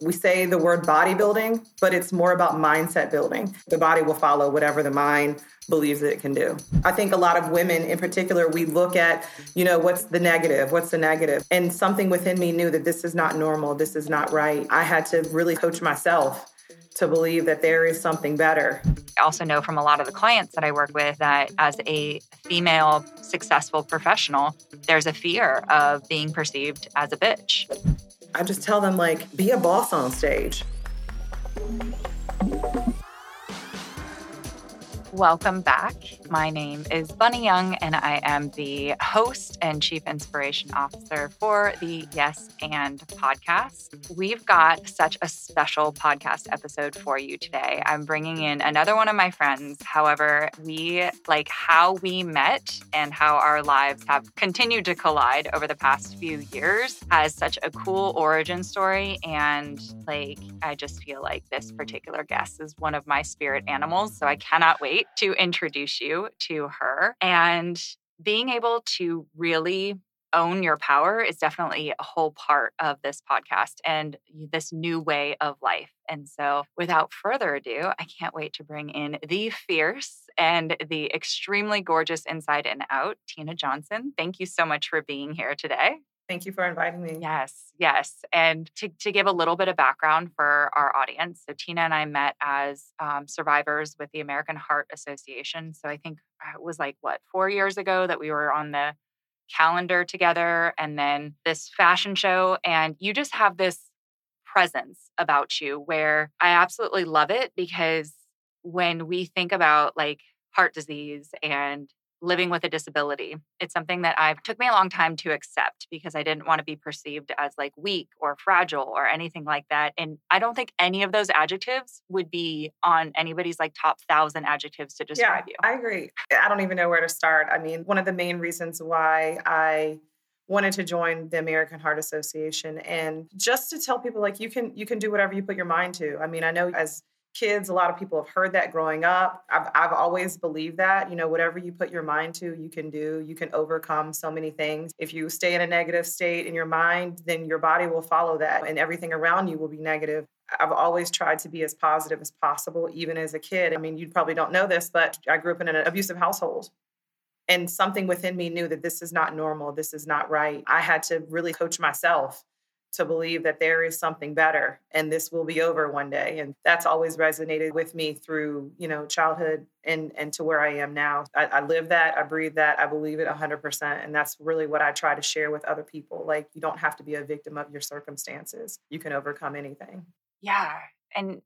we say the word bodybuilding, but it's more about mindset building. The body will follow whatever the mind believes that it can do. I think a lot of women in particular, we look at, you know, what's the negative? What's the negative? And something within me knew that this is not normal. This is not right. I had to really coach myself to believe that there is something better. I also know from a lot of the clients that I work with that as a female successful professional, there's a fear of being perceived as a bitch. I just tell them, like, be a boss on stage. Welcome back. My name is Bunny Young, and I am the host and Chief Inspiration Officer for the Yes and podcast. We've got such a special podcast episode for you today. I'm bringing in another one of my friends. However, we like how we met and how our lives have continued to collide over the past few years has such a cool origin story. And like, I just feel like this particular guest is one of my spirit animals. So I cannot wait to introduce you to her. And being able to really own your power is definitely a whole part of this podcast and this new way of life. And so, without further ado, I can't wait to bring in the fierce and the extremely gorgeous inside and out, Tina Johnson. Thank you so much for being here today. Thank you for inviting me. Yes, yes. And to, to give a little bit of background for our audience, so Tina and I met as um, survivors with the American Heart Association. So I think uh, it was like, what, four years ago that we were on the calendar together and then this fashion show. And you just have this presence about you where I absolutely love it because when we think about like heart disease and living with a disability. It's something that I've took me a long time to accept because I didn't want to be perceived as like weak or fragile or anything like that. And I don't think any of those adjectives would be on anybody's like top thousand adjectives to describe yeah, you. I agree. I don't even know where to start. I mean, one of the main reasons why I wanted to join the American Heart Association and just to tell people like you can you can do whatever you put your mind to. I mean, I know as kids a lot of people have heard that growing up I've, I've always believed that you know whatever you put your mind to you can do you can overcome so many things if you stay in a negative state in your mind then your body will follow that and everything around you will be negative I've always tried to be as positive as possible, even as a kid. I mean, you probably don't know this, but I grew up in an abusive household. And something within me knew that this is not normal. This is not right. I had to really coach myself to believe that there is something better and this will be over one day and that's always resonated with me through you know childhood and and to where i am now i, I live that i breathe that i believe it 100% and that's really what i try to share with other people like you don't have to be a victim of your circumstances you can overcome anything yeah and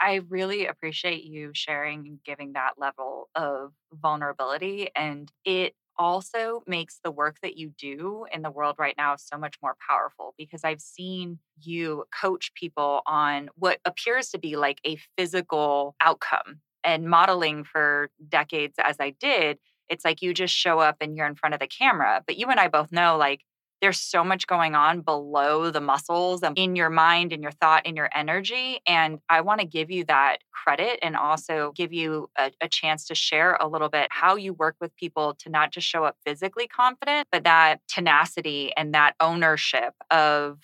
I really appreciate you sharing and giving that level of vulnerability. And it also makes the work that you do in the world right now so much more powerful because I've seen you coach people on what appears to be like a physical outcome and modeling for decades as I did. It's like you just show up and you're in front of the camera. But you and I both know like there's so much going on below the muscles and in your mind and your thought and your energy. And I want to give you that credit and also give you a, a, chance to share a little bit how you work with people to not just show up physically confident, but that tenacity and that ownership of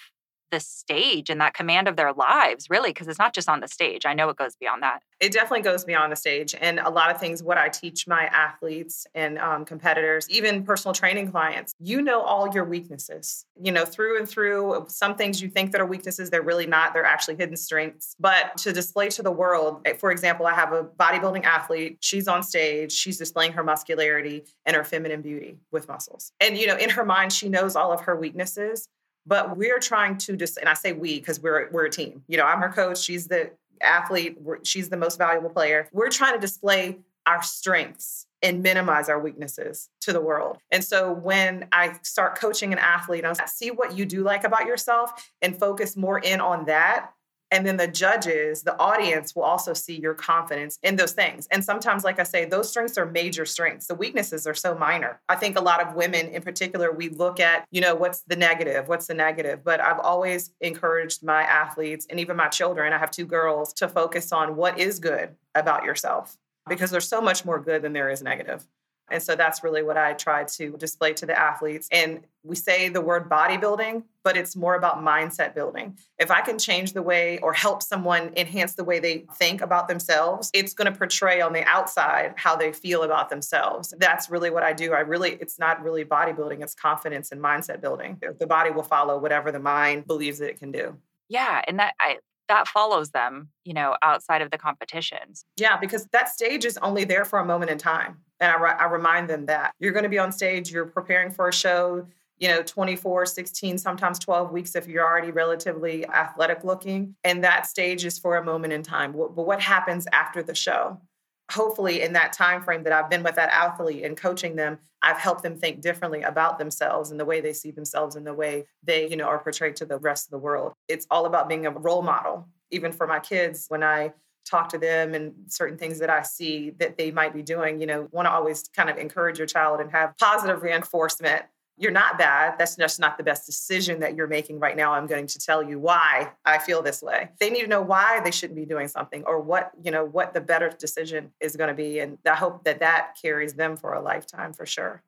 the stage and that command of their lives, really, because it's not just on the stage. I know it goes beyond that. It definitely goes beyond the stage. And a lot of things, what I teach my athletes and um, competitors, even personal training clients, you know all your weaknesses, you know, through and through. Some things you think that are weaknesses, they're really not, they're actually hidden strengths. But to display to the world, eh, for example, I have a bodybuilding athlete, she's on stage, she's displaying her muscularity and her feminine beauty with muscles. And, you know, in her mind, she knows all of her weaknesses but we're trying to just, and I say we because we're we're a team. You know, I'm her coach. She's the athlete. she's the most valuable player. We're trying to display our strengths and minimize our weaknesses to the world. And so when I start coaching an athlete, I see what you do like about yourself and focus more in on that and then the judges, the audience will also see your confidence in those things. And sometimes, like I say, those strengths are major strengths. The weaknesses are so minor. I think a lot of women in particular, we look at, you know, what's the negative? What's the negative? But I've always encouraged my athletes and even my children, I have two girls, to focus on what is good about yourself because there's so much more good than there is negative. And so that's really what I try to display to the athletes. And we say the word bodybuilding, but it's more about mindset building. If I can change the way or help someone enhance the way they think about themselves, it's going to portray on the outside how they feel about themselves. That's really what I do. I really, it's not really bodybuilding, it's confidence and mindset building. The body will follow whatever the mind believes that it can do. Yeah. And that, I, that follows them, you know, outside of the competitions. Yeah, because that stage is only there for a moment in time. And I, I remind them that you're going to be on stage, you're preparing for a show, you know, 24, 16, sometimes 12 weeks if you're already relatively athletic looking. And that stage is for a moment in time. But what happens after the show? Hopefully, in that time frame that I've been with that athlete and coaching them, I've helped them think differently about themselves and the way they see themselves and the way they, you know, are portrayed to the rest of the world. It's all about being a role model. Even for my kids, when I talk to them and certain things that I see that they might be doing, you know, want to always kind of encourage your child and have positive reinforcement. You're not bad. That's just not the best decision that you're making right now. I'm going to tell you why I feel this way. They need to know why they shouldn't be doing something or what, you know, what the better decision is going to be. And I hope that that carries them for a lifetime for sure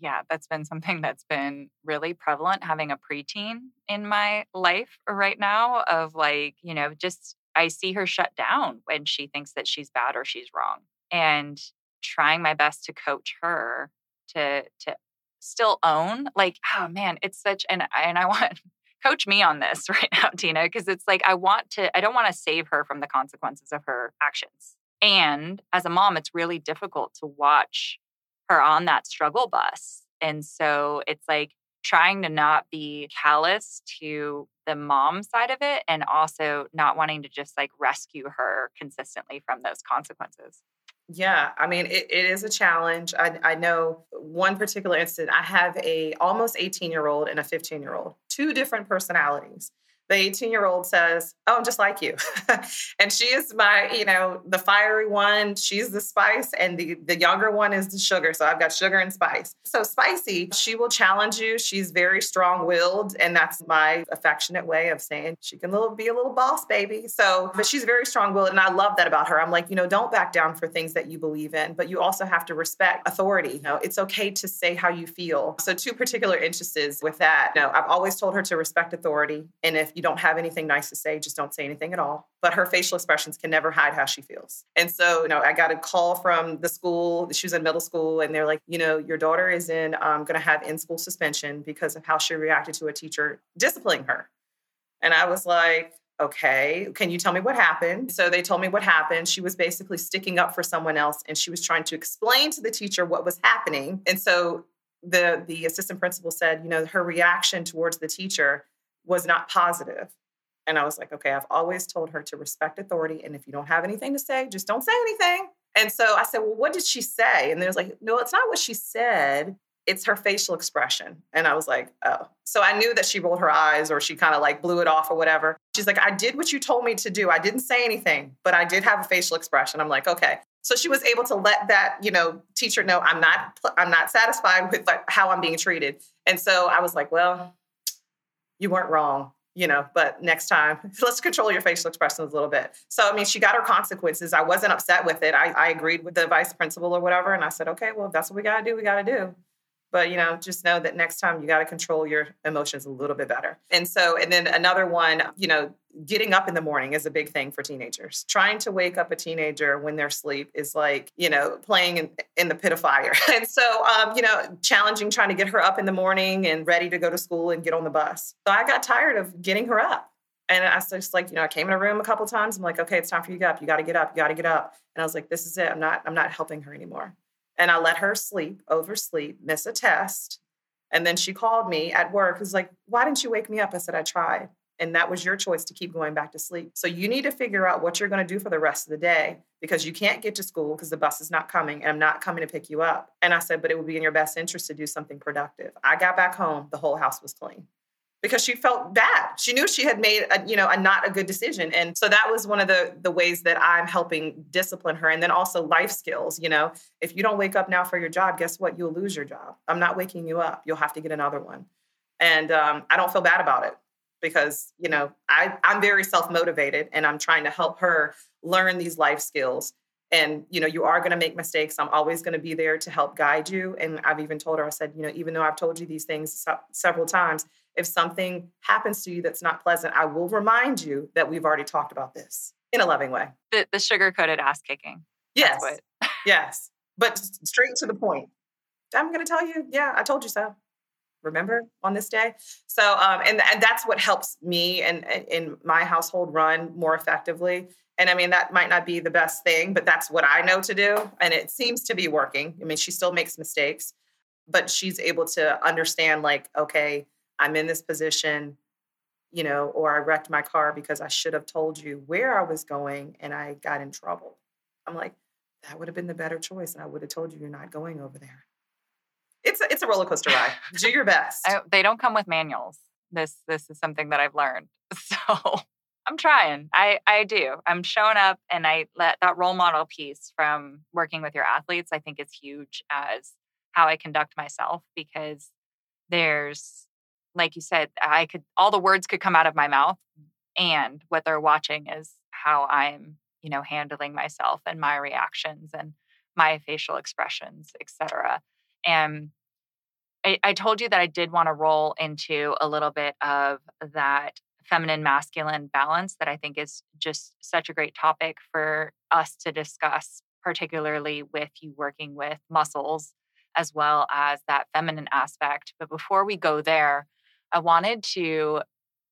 yeah, that's been something that's been really prevalent having a preteen in my life right now of like, you know, just I see her shut down when she thinks that she's bad or she's wrong. And trying my best to coach her to to still own like oh man it's such and and I want coach me on this right now Tina because it's like I want to I don't want to save her from the consequences of her actions. And as a mom it's really difficult to watch her on that struggle bus. And so it's like trying to not be callous to the mom side of it and also not wanting to just like rescue her consistently from those consequences. Yeah, I mean, it, it is a challenge. I, I know one particular incident. I have a almost 18 year old and a 15 year old, two different personalities the 18 year old says, Oh, I'm just like you. and she is my, you know, the fiery one. She's the spice, and the, the younger one is the sugar. So I've got sugar and spice. So spicy, she will challenge you. She's very strong willed. And that's my affectionate way of saying she can little, be a little boss baby. So, but she's very strong willed. And I love that about her. I'm like, you know, don't back down for things that you believe in, but you also have to respect authority. You know, it's okay to say how you feel. So, two particular instances with that. You know, I've always told her to respect authority. And if you don't have anything nice to say, just don't say anything at all. But her facial expressions can never hide how she feels. And so, you know, I got a call from the school. She was in middle school, and they're like, you know, your daughter is in um, going to have in school suspension because of how she reacted to a teacher disciplining her. And I was like, okay, can you tell me what happened? So they told me what happened. She was basically sticking up for someone else and she was trying to explain to the teacher what was happening. And so the the assistant principal said, you know, her reaction towards the teacher was not positive. And I was like, okay, I've always told her to respect authority. And if you don't have anything to say, just don't say anything. And so I said, well, what did she say? And they was like, no, it's not what she said. It's her facial expression. And I was like, oh. So I knew that she rolled her eyes or she kind of like blew it off or whatever. She's like, I did what you told me to do. I didn't say anything, but I did have a facial expression. I'm like, okay. So she was able to let that, you know, teacher know I'm not I'm not satisfied with how I'm being treated. And so I was like, well, you weren't wrong you know, but next time, let's control your facial expressions a little bit. So, I mean, she got her consequences. I wasn't upset with it. I, I agreed with the vice principal or whatever. And I said, okay, well, that's what we got to do, we got to do. But, you know, just know that next time you got to control your emotions a little bit better. And so, and then another one, you know, getting up in the morning is a big thing for teenagers. Trying to wake up a teenager when they're asleep is like, you know, playing in, in the pit of fire. and so, um, you know, challenging trying to get her up in the morning and ready to go to school and get on the bus. So I got tired of getting her up. And I was just like, you know, I came in a room a couple times. I'm like, okay, it's time for you to get up. You got to get up. You got to get up. And I was like, this is it. I'm not, I'm not helping her anymore. And I let her sleep, oversleep, miss a test. And then she called me at work. Was like, why didn't you wake me up? I said, I tried. And that was your choice to keep going back to sleep. So you need to figure out what you're going to do for the rest of the day because you can't get to school because the bus is not coming and I'm not coming to pick you up. And I said, but it would be in your best interest to do something productive. I got back home, the whole house was clean because she felt bad. She knew she had made a, you know, a not a good decision. And so that was one of the the ways that I'm helping discipline her. And then also life skills, you know, if you don't wake up now for your job, guess what? You'll lose your job. I'm not waking you up. You'll have to get another one. And um, I don't feel bad about it because, you know, I, I'm very self-motivated and I'm trying to help her learn these life skills and you know you are going to make mistakes i'm always going to be there to help guide you and i've even told her i said you know even though i've told you these things several times if something happens to you that's not pleasant i will remind you that we've already talked about this in a loving way. The, the sugar coated ass kicking. Yes. yes. But straight to the point. I'm going to tell you yeah i told you so. Remember on this day? So um, and, and that's what helps me and in my household run more effectively. And I mean, that might not be the best thing, but that's what I know to do. And it seems to be working. I mean, she still makes mistakes, but she's able to understand, like, okay, I'm in this position, you know, or I wrecked my car because I should have told you where I was going and I got in trouble. I'm like, that would have been the better choice. And I would have told you you're not going over there. It's a, it's a roller coaster ride. do your best. I, they don't come with manuals. This this is something that I've learned. So I'm trying. I I do. I'm showing up and I let that role model piece from working with your athletes I think is huge as how I conduct myself because there's like you said I could all the words could come out of my mouth and what they're watching is how I'm, you know, handling myself and my reactions and my facial expressions, etc. And I, I told you that I did want to roll into a little bit of that feminine masculine balance that I think is just such a great topic for us to discuss, particularly with you working with muscles as well as that feminine aspect. But before we go there, I wanted to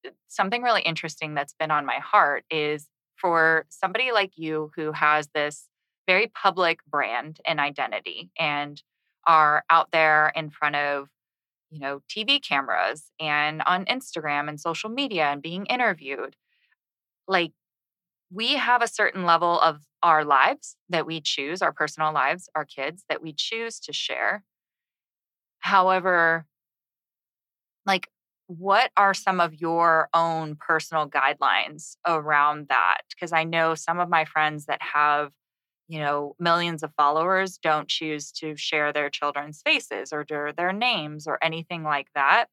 uh, something really interesting that's been on my heart is for somebody like you who has this very public brand and identity and are out there in front of you know, TV cameras and on Instagram and social media and being interviewed. Like, we have a certain level of our lives that we choose, our personal lives, our kids that we choose to share. However, like, what are some of your own personal guidelines around that? Because I know some of my friends that have you know, millions of followers don't choose to share their children's faces or their, names or anything like that.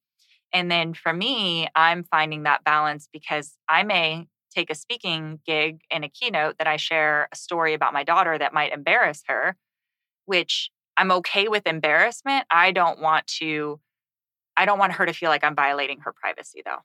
And then for me, I'm finding that balance because I may take a speaking gig in a keynote that I share a story about my daughter that might embarrass her, which I'm okay with embarrassment. I don't want to I don't want her to feel like I'm violating her privacy though.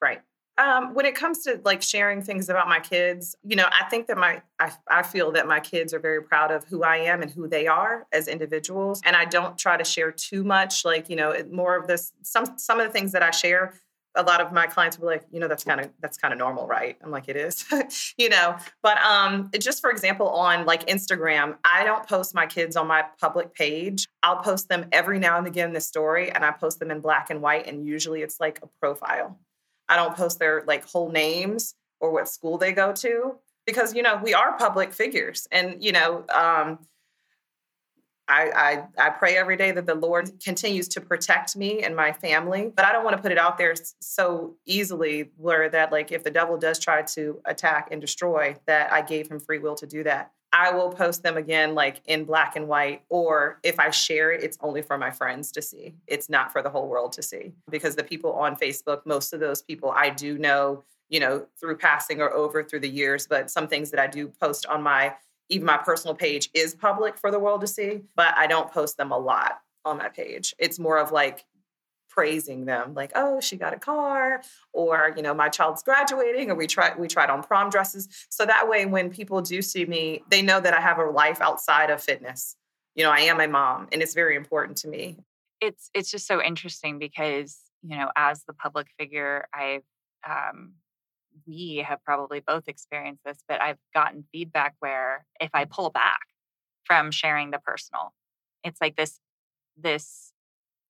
Right. Um, when it comes to like sharing things about my kids, you know, I think that my I, I feel that my kids are very proud of who I am and who they are as individuals, and I don't try to share too much. Like, you know, more of this. Some some of the things that I share, a lot of my clients will be like, you know, that's kind of that's kind of normal, right? I'm like, it is, you know. But um, just for example, on like Instagram, I don't post my kids on my public page. I'll post them every now and again in the story, and I post them in black and white, and usually it's like a profile. I don't post their like whole names or what school they go to because you know we are public figures and you know um, I, I, I pray every day that the Lord continues to protect me and my family, but I don't want to put it out there so easily where that like if the devil does try to attack and destroy, that I gave him free will to do that. I will post them again, like in black and white, or if I share it, it's only for my friends to see. It's not for the whole world to see because the people on Facebook, most of those people I do know, you know, through passing or over through the years, but some things that I do post on my even my personal page is public for the world to see, but I don't post them a lot on my page. It's more of like praising them like oh she got a car or you know my child's graduating or we tried we tried on prom dresses. So that way when people do see me they know that i have a life outside of fitness. You know i am a mom and it's very important to me. It's it's just so interesting because you know as the public figure i've um, we have probably both experienced this but i've gotten feedback where if i pull back from sharing the personal it's like this this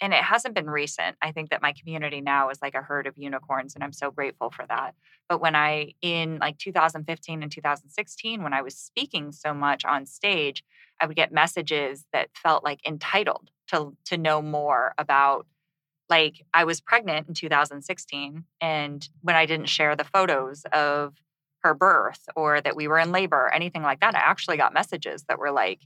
and it hasn't been recent. I think that my community now is like a herd of unicorns, and I'm so grateful for that. But when I, in like 2015 and 2016, when I was speaking so much on stage, I would get messages that felt like entitled to to know more about. Like I was pregnant in 2016, and when I didn't share the photos of her birth or that we were in labor or anything like that, I actually got messages that were like,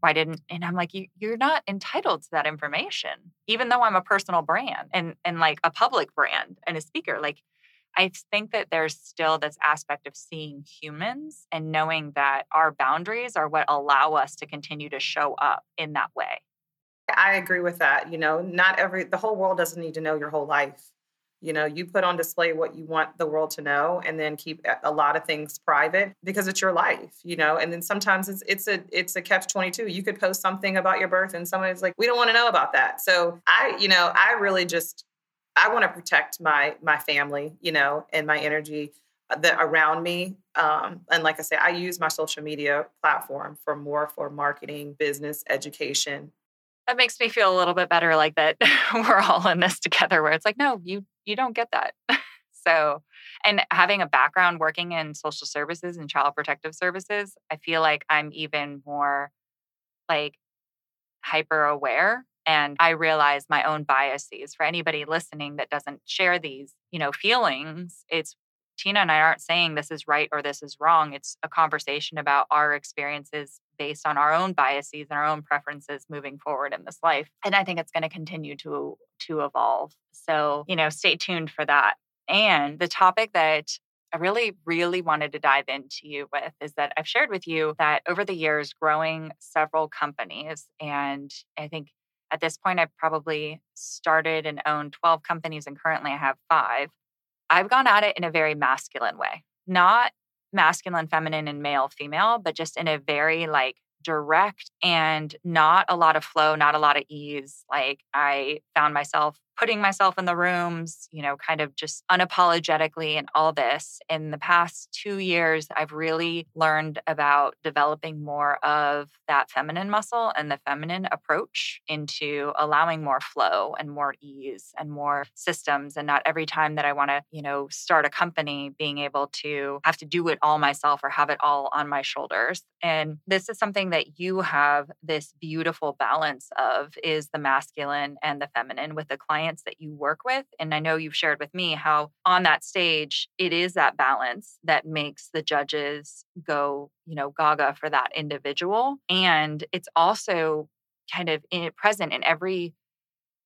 why didn't and i'm like you, you're not entitled to that information even though i'm a personal brand and and like a public brand and a speaker like I think that there's still this aspect of seeing humans and knowing that our boundaries are what allow us to continue to show up in that way. I agree with that. You know, not every, the whole world doesn't need to know your whole life. You know, you put on display what you want the world to know and then keep a lot of things private because it's your life, you know. And then sometimes it's it's a it's a catch 22. You could post something about your birth and somebody's like, "We don't want to know about that." So, I, you know, I really just I want to protect my my family, you know, and my energy uh, that around me. Um, and like I say, I use my social media platform for more for marketing, business, education, that makes me feel a little bit better like that we're all in this together where it's like no you you don't get that. So and having a background working in social services and child protective services i feel like i'm even more like hyper aware and i realize my own biases. For anybody listening that doesn't share these you know feelings it's Tina and I aren't saying this is right or this is wrong. It's a conversation about our experiences based on our own biases and our own preferences moving forward in this life. And I think it's going to continue to to evolve. So, you know, stay tuned for that. And the topic that I really, really wanted to dive into you with is that I've shared with you that over the years, growing several companies, and I think at this point, I've probably started and owned 12 companies, and currently I have five. I've gone at it in a very masculine way, not masculine, feminine, and male, female, but just in a very like direct and not a lot of flow, not a lot of ease. Like I found myself putting myself in the rooms, you know, kind of just unapologetically and all this. In the past two years, I've really learned about developing more of that feminine muscle and the feminine approach into allowing more flow and more ease and more systems. And not every time that I want to, you know, start a company, being able to have to do it all myself or have it all on my shoulders. And this is something that you have this beautiful balance of is the masculine and the feminine with the client clients that you work with. And I know you've shared with me how on that stage, it is that balance that makes the judges go, you know, gaga for that individual. And it's also kind of in, present in every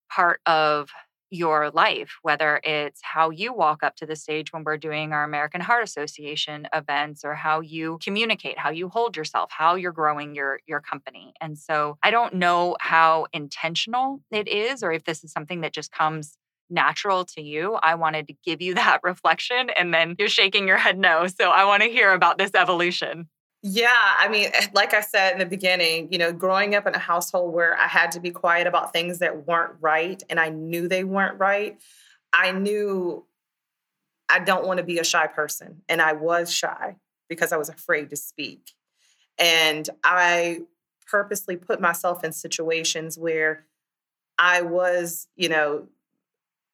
part of your life, whether it's how you walk up to the stage when we're doing our American Heart Association events or how you communicate, how you hold yourself, how you're growing your your company. And so I don't know how intentional it is or if this is something that just comes natural to you. I wanted to give you that reflection and then you're shaking your head no. So I want to hear about this evolution. Yeah, I mean, eh, like I said in the beginning, you know, growing up in a household where I had to be quiet about things that weren't right and I knew they weren't right, I knew I don't want to be a shy person. And I was shy because I was afraid to speak. And I purposely put myself in situations where I was, you know,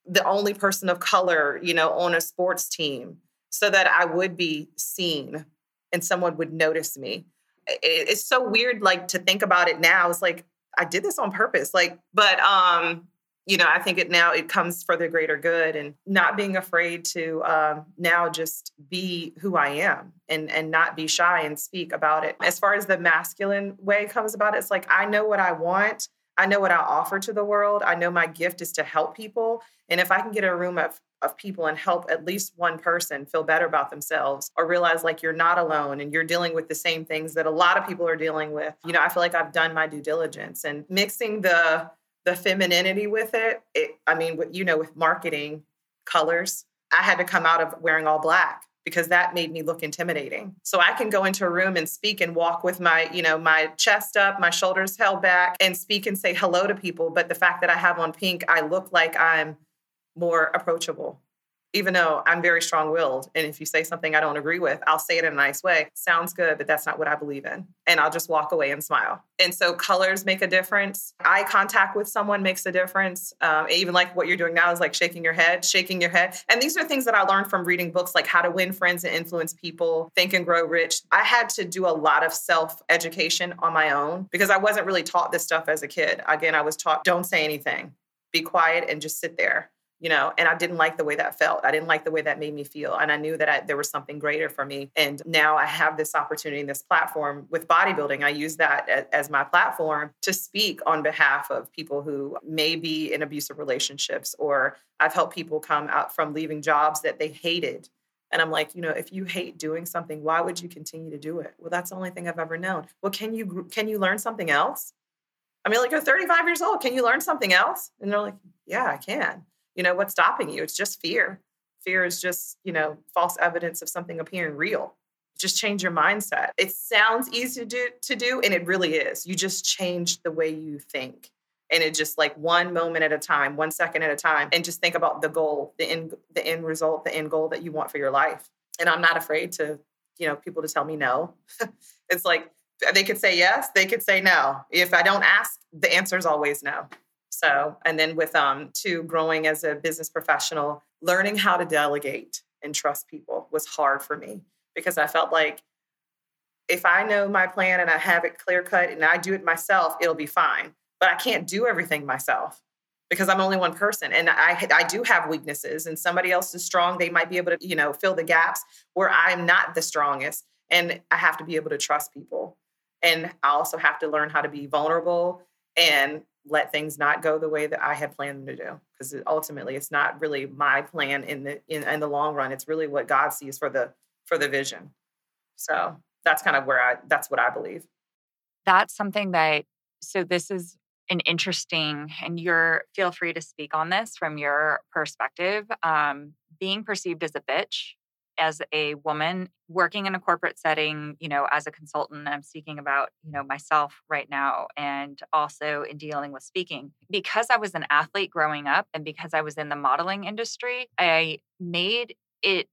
the only person of color, you know, on a sports team so that I would be seen and someone would notice me. It's so weird, like to think about it now. It's like I did this on purpose, like, but um, you know, I think it now it comes for the greater good and not being afraid to um, now just be who I am and and not be shy and speak about it. As far as the masculine way comes about it, it's like I know what I want. I know what I offer to the world. I know my gift is to help people. And if I can get a room of of people and help at least one person feel better about themselves or realize like you're not alone and you're dealing with the same things that a lot of people are dealing with. You know, I feel like I've done my due diligence and mixing the the femininity with it, it I mean, you know, with marketing colors, I had to come out of wearing all black because that made me look intimidating. So I can go into a room and speak and walk with my, you know, my chest up, my shoulders held back and speak and say hello to people, but the fact that I have on pink, I look like I'm more approachable. Even though I'm very strong willed. And if you say something I don't agree with, I'll say it in a nice way. Sounds good, but that's not what I believe in. And I'll just walk away and smile. And so colors make a difference. Eye contact with someone makes a difference. Um, even like what you're doing now is like shaking your head, shaking your head. And these are things that I learned from reading books like How to Win Friends and Influence People, Think and Grow Rich. I had to do a lot of self education on my own because I wasn't really taught this stuff as a kid. Again, I was taught don't say anything, be quiet and just sit there you know, and I didn't like the way that felt. I didn't like the way that made me feel. And I knew that I, there was something greater for me. And now I have this opportunity, and this platform with bodybuilding. I use that as, as my platform to speak on behalf of people who may be in abusive relationships, or I've helped people come out from leaving jobs that they hated. And I'm like, you know, if you hate doing something, why would you continue to do it? Well, that's the only thing I've ever known. Well, can you can you learn something else? I mean, like you're 35 years old. Can you learn something else? And they're like, yeah, I can you know what's stopping you? It's just fear. Fear is just you know false evidence of something appearing real. Just change your mindset. It sounds easy to do to do and it really is. You just change the way you think. And it just like one moment at a time one second at a time and just think about the goal the end the end result the end goal that you want for your life. And i'm not afraid to you know people to tell me no. It's like they could say yes they could say no. If i don't ask the answer is always no so, and then with um two growing as a business professional, learning how to delegate and trust people was hard for me because I felt like if I know my plan and I have it clear cut and I do it myself, it'll be fine. But I can't do everything myself because I'm only one person and I I do have weaknesses and somebody else is strong, they might be able to, you know, fill the gaps where I'm not the strongest and I have to be able to trust people. And I also have to learn how to be vulnerable and let things not go the way that I had planned them to do. Because ultimately, it's not really my plan in the in, in the long run. It's really what God sees for the for the vision. So that's kind of where I that's what I believe. That's something that so this is an interesting and you're feel free to speak on this from your perspective. Um, being perceived as a bitch as a woman working in a corporate setting, you know, as a consultant, I'm speaking about, you know, myself right now and also in dealing with speaking. Because I was an athlete growing up and because I was in the modeling industry, I made it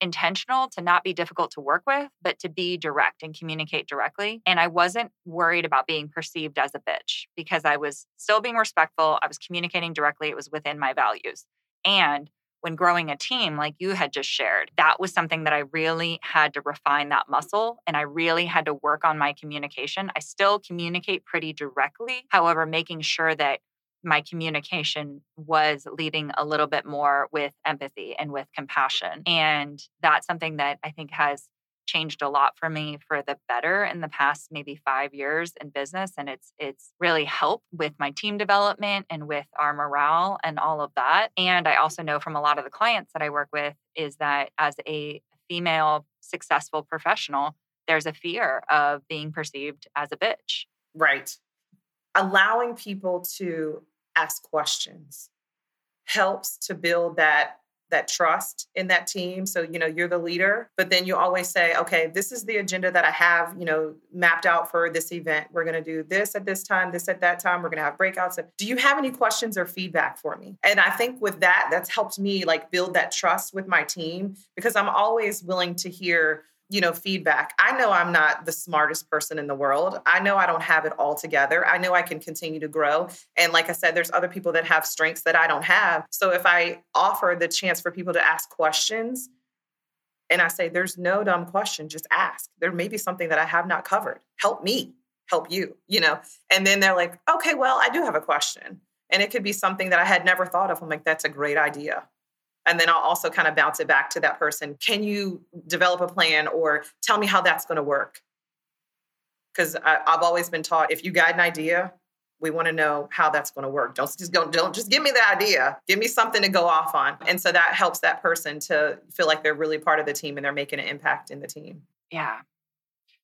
intentional to not be difficult to work with, but to be direct and communicate directly. And I wasn't worried about being perceived as a bitch because I was still being respectful. I was communicating directly. It was within my values. And when growing a team, like you had just shared, that was something that I really had to refine that muscle and I really had to work on my communication. I still communicate pretty directly, however, making sure that my communication was leading a little bit more with empathy and with compassion. And that's something that I think has changed a lot for me for the better in the past maybe 5 years in business and it's it's really helped with my team development and with our morale and all of that and I also know from a lot of the clients that I work with is that as a female successful professional there's a fear of being perceived as a bitch. Right. Allowing people to ask questions helps to build that that trust in that team. So you know you're the leader but then you always say okay this is the agenda that i have you know mapped out for this event. We're going to do this at this time this at that time. We're going to have breakouts. Do you have any questions or feedback for me? And i think with that that's helped me like build that trust with my team because i'm always willing to hear you know feedback. I know i'm not the smartest person in the world. I know i don't have it all together. I know i can continue to grow. And like i said there's other people that have strengths that i don't have. So if i offer the chance for people to ask questions and i say there's no dumb question just ask. There may be something that i have not covered. Help me. Help you you know? And then they're like okay well i do have a question. And it could be something that i had never thought of. I'm like that's a great idea and then I'll also kind of bounce it back to that person. Can you develop a plan or tell me how that's going to work? Because I've always been taught if you got an idea, we want to know how that's going to work. Don't just go, don't just give me the idea. Give me something to go off on. And so that helps that person to feel like they're really part of the team and they're making an impact in the team. Yeah.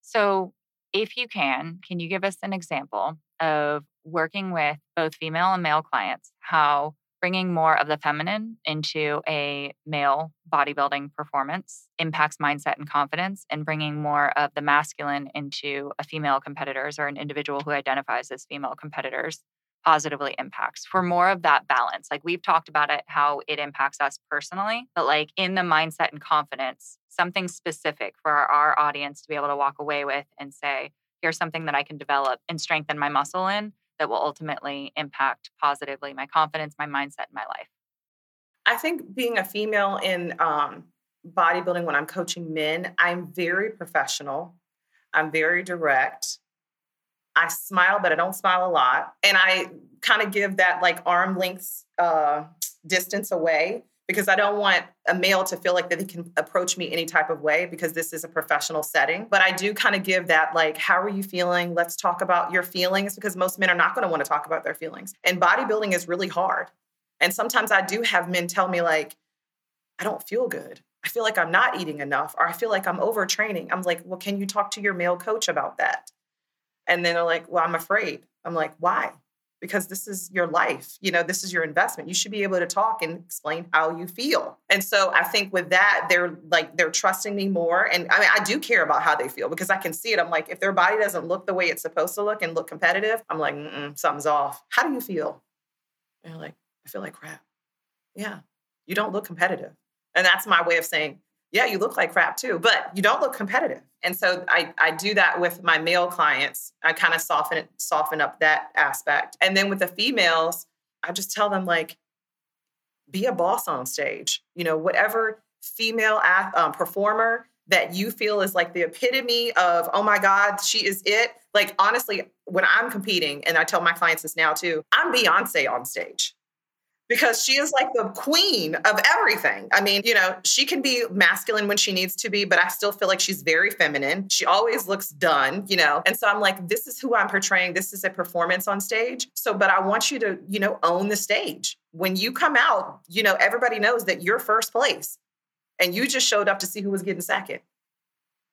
So if you can, can you give us an example of working with both female and male clients, how bringing more of the feminine into a male bodybuilding performance impacts mindset and confidence, and bringing more of the masculine into a female competitors or an individual who identifies as female competitors positively impacts for more of that balance. Like we've talked about it, how it impacts us personally, but like in the mindset and confidence, something specific for our, our audience to be able to walk away with and say, here's something that I can develop and strengthen my muscle in that will ultimately impact positively my confidence, my mindset, my life? I think being a female in um, bodybuilding, when I'm coaching men, I'm very professional. I'm very direct. I smile, but I don't smile a lot. And I kind of give that like arm length uh, distance away because I don't want a male to feel like that they can approach me any type of way because this is a professional setting. But I do kind of give that, like, how are you feeling? Let's talk about your feelings because most men are not going to want to talk about their feelings. And bodybuilding is really hard. And sometimes I do have men tell me, like, I don't feel good. I feel like I'm not eating enough, or I feel like I'm overtraining. I'm like, well, can you talk to your male coach about that? And then they're like, well, I'm afraid. I'm like, why? Because this is your life. You know, this is your investment. You should be able to talk and explain how you feel. And so I think with that, they're like, they're trusting me more. And I mean, I do care about how they feel because I can see it. I'm like, if their body doesn't look the way it's supposed to look and look competitive, I'm like, something's off. How do you feel? And they're like, I feel like crap. Yeah, you don't look competitive. And that's my way of saying, yeah, you look like crap too, but you don't look competitive. And so I, I do that with my male clients. I kind of soften it, soften up that aspect. And then with the females, I just tell them like, be a boss on stage. You know, whatever female um, performer that you feel is like the epitome of, oh my God, she is it. Like honestly, when I'm competing, and I tell my clients this now too, I'm Beyonce on stage because she is like the queen of everything. I mean, you know, she can be masculine when she needs to be, but I still feel like she's very feminine. She always looks done, you know. And so I'm like, this is who I'm portraying. This is a performance on stage. So, but I want you to, you know, own the stage. When you come out, you know, everybody knows that you're first place and you just showed up to see who was getting second.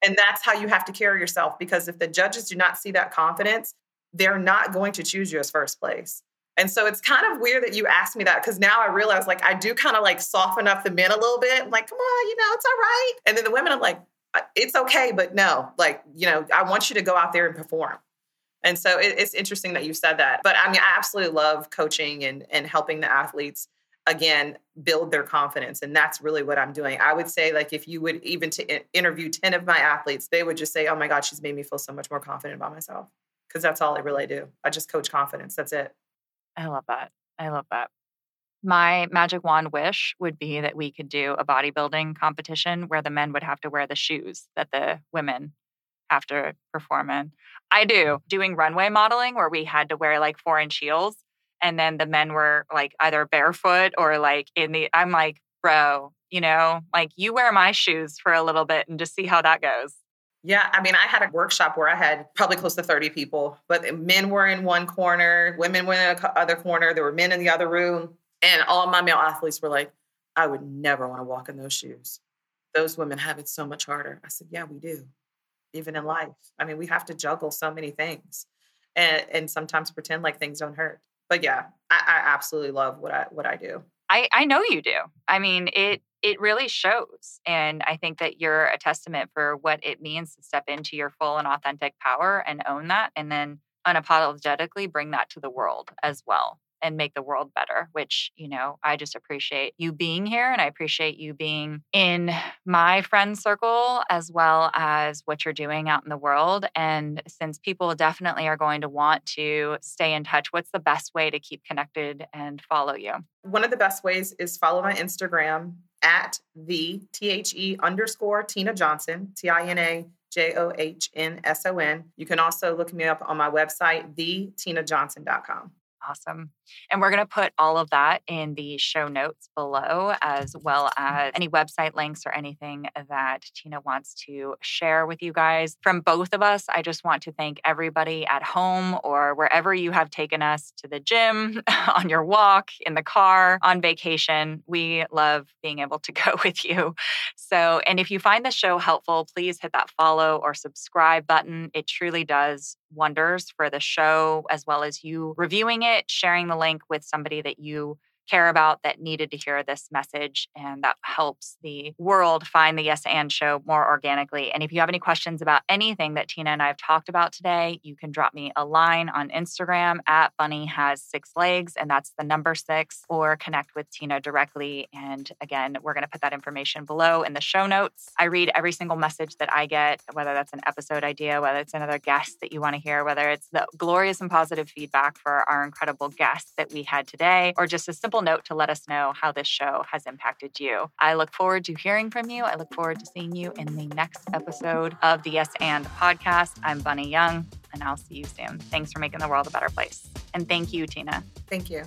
And that's how you have to carry yourself because if the judges do not see that confidence, they're not going to choose you as first place. And so it's kind of weird that you asked me that because now I realize like I do kind of like soften up the men a little bit. I'm like, come on, you know, it's all right. And then the women, I'm like, uh, it's okay, but no, like, you know, I want you to go out there and perform. And so it, it's interesting that you said that. But I mean, I absolutely love coaching and, and helping the athletes again build their confidence and that's really what i'm doing i would say like if you would even to interview 10 of my athletes they would just say oh my god she's made me feel so much more confident about myself because that's all i really do i just coach confidence that's it I love that. I love that. My magic wand wish would be that we could do a bodybuilding competition where the men would have to wear the shoes that the women have to perform in. I do doing runway modeling where we had to wear like four inch heels and then the men were like either barefoot or like in the I'm like, bro, you know, like you wear my shoes for a little bit and just see how that goes. Yeah, I mean, I had a workshop where I had probably close to 30 people, but men were in one corner, women were in the other corner, there were men in the other room, and all my male athletes were like, I would never want to walk in those shoes. Those women have it so much harder. I said, Yeah, we do, even in life. I mean, we have to juggle so many things and, and sometimes pretend like things don't hurt. But yeah, I, I absolutely love what I what I do. I, I know you do. I mean, it it really shows. And I think that you're a testament for what it means to step into your full and authentic power and own that and then unapologetically bring that to the world as well and make the world better, which, you know, I just appreciate you being here and I appreciate you being in my friend circle as well as what you're doing out in the world. And since people definitely are going to want to stay in touch, what's the best way to keep connected and follow you? One of the best ways is follow my Instagram at the T H E underscore Tina Johnson, T I N A J O H N S O N. You can also look me up on my website, thetinajohnson.com. Awesome. And we're going to put all of that in the show notes below, as well as any website links or anything that Tina wants to share with you guys. From both of us, I just want to thank everybody at home or wherever you have taken us to the gym, on your walk, in the car, on vacation. We love being able to go with you. So, and if you find the show helpful, please hit that follow or subscribe button. It truly does wonders for the show, as well as you reviewing it, sharing the link with somebody that you care about that needed to hear this message. And that helps the world find the Yes and Show more organically. And if you have any questions about anything that Tina and I have talked about today, you can drop me a line on Instagram at Bunny Has Six Legs, and that's the number six, or connect with Tina directly. And again, we're going to put that information below in the show notes. I read every single message that I get, whether that's an episode idea, whether it's another guest that you want to hear, whether it's the glorious and positive feedback for our incredible guests that we had today, or just a simple simple note to let us know how this show has impacted you. I look forward to hearing from you. I look forward to seeing you in the next episode of the Yes and podcast. I'm Bunny Young, and I'll see you soon. Thanks for making the world a better place. And thank you, Tina. Thank you.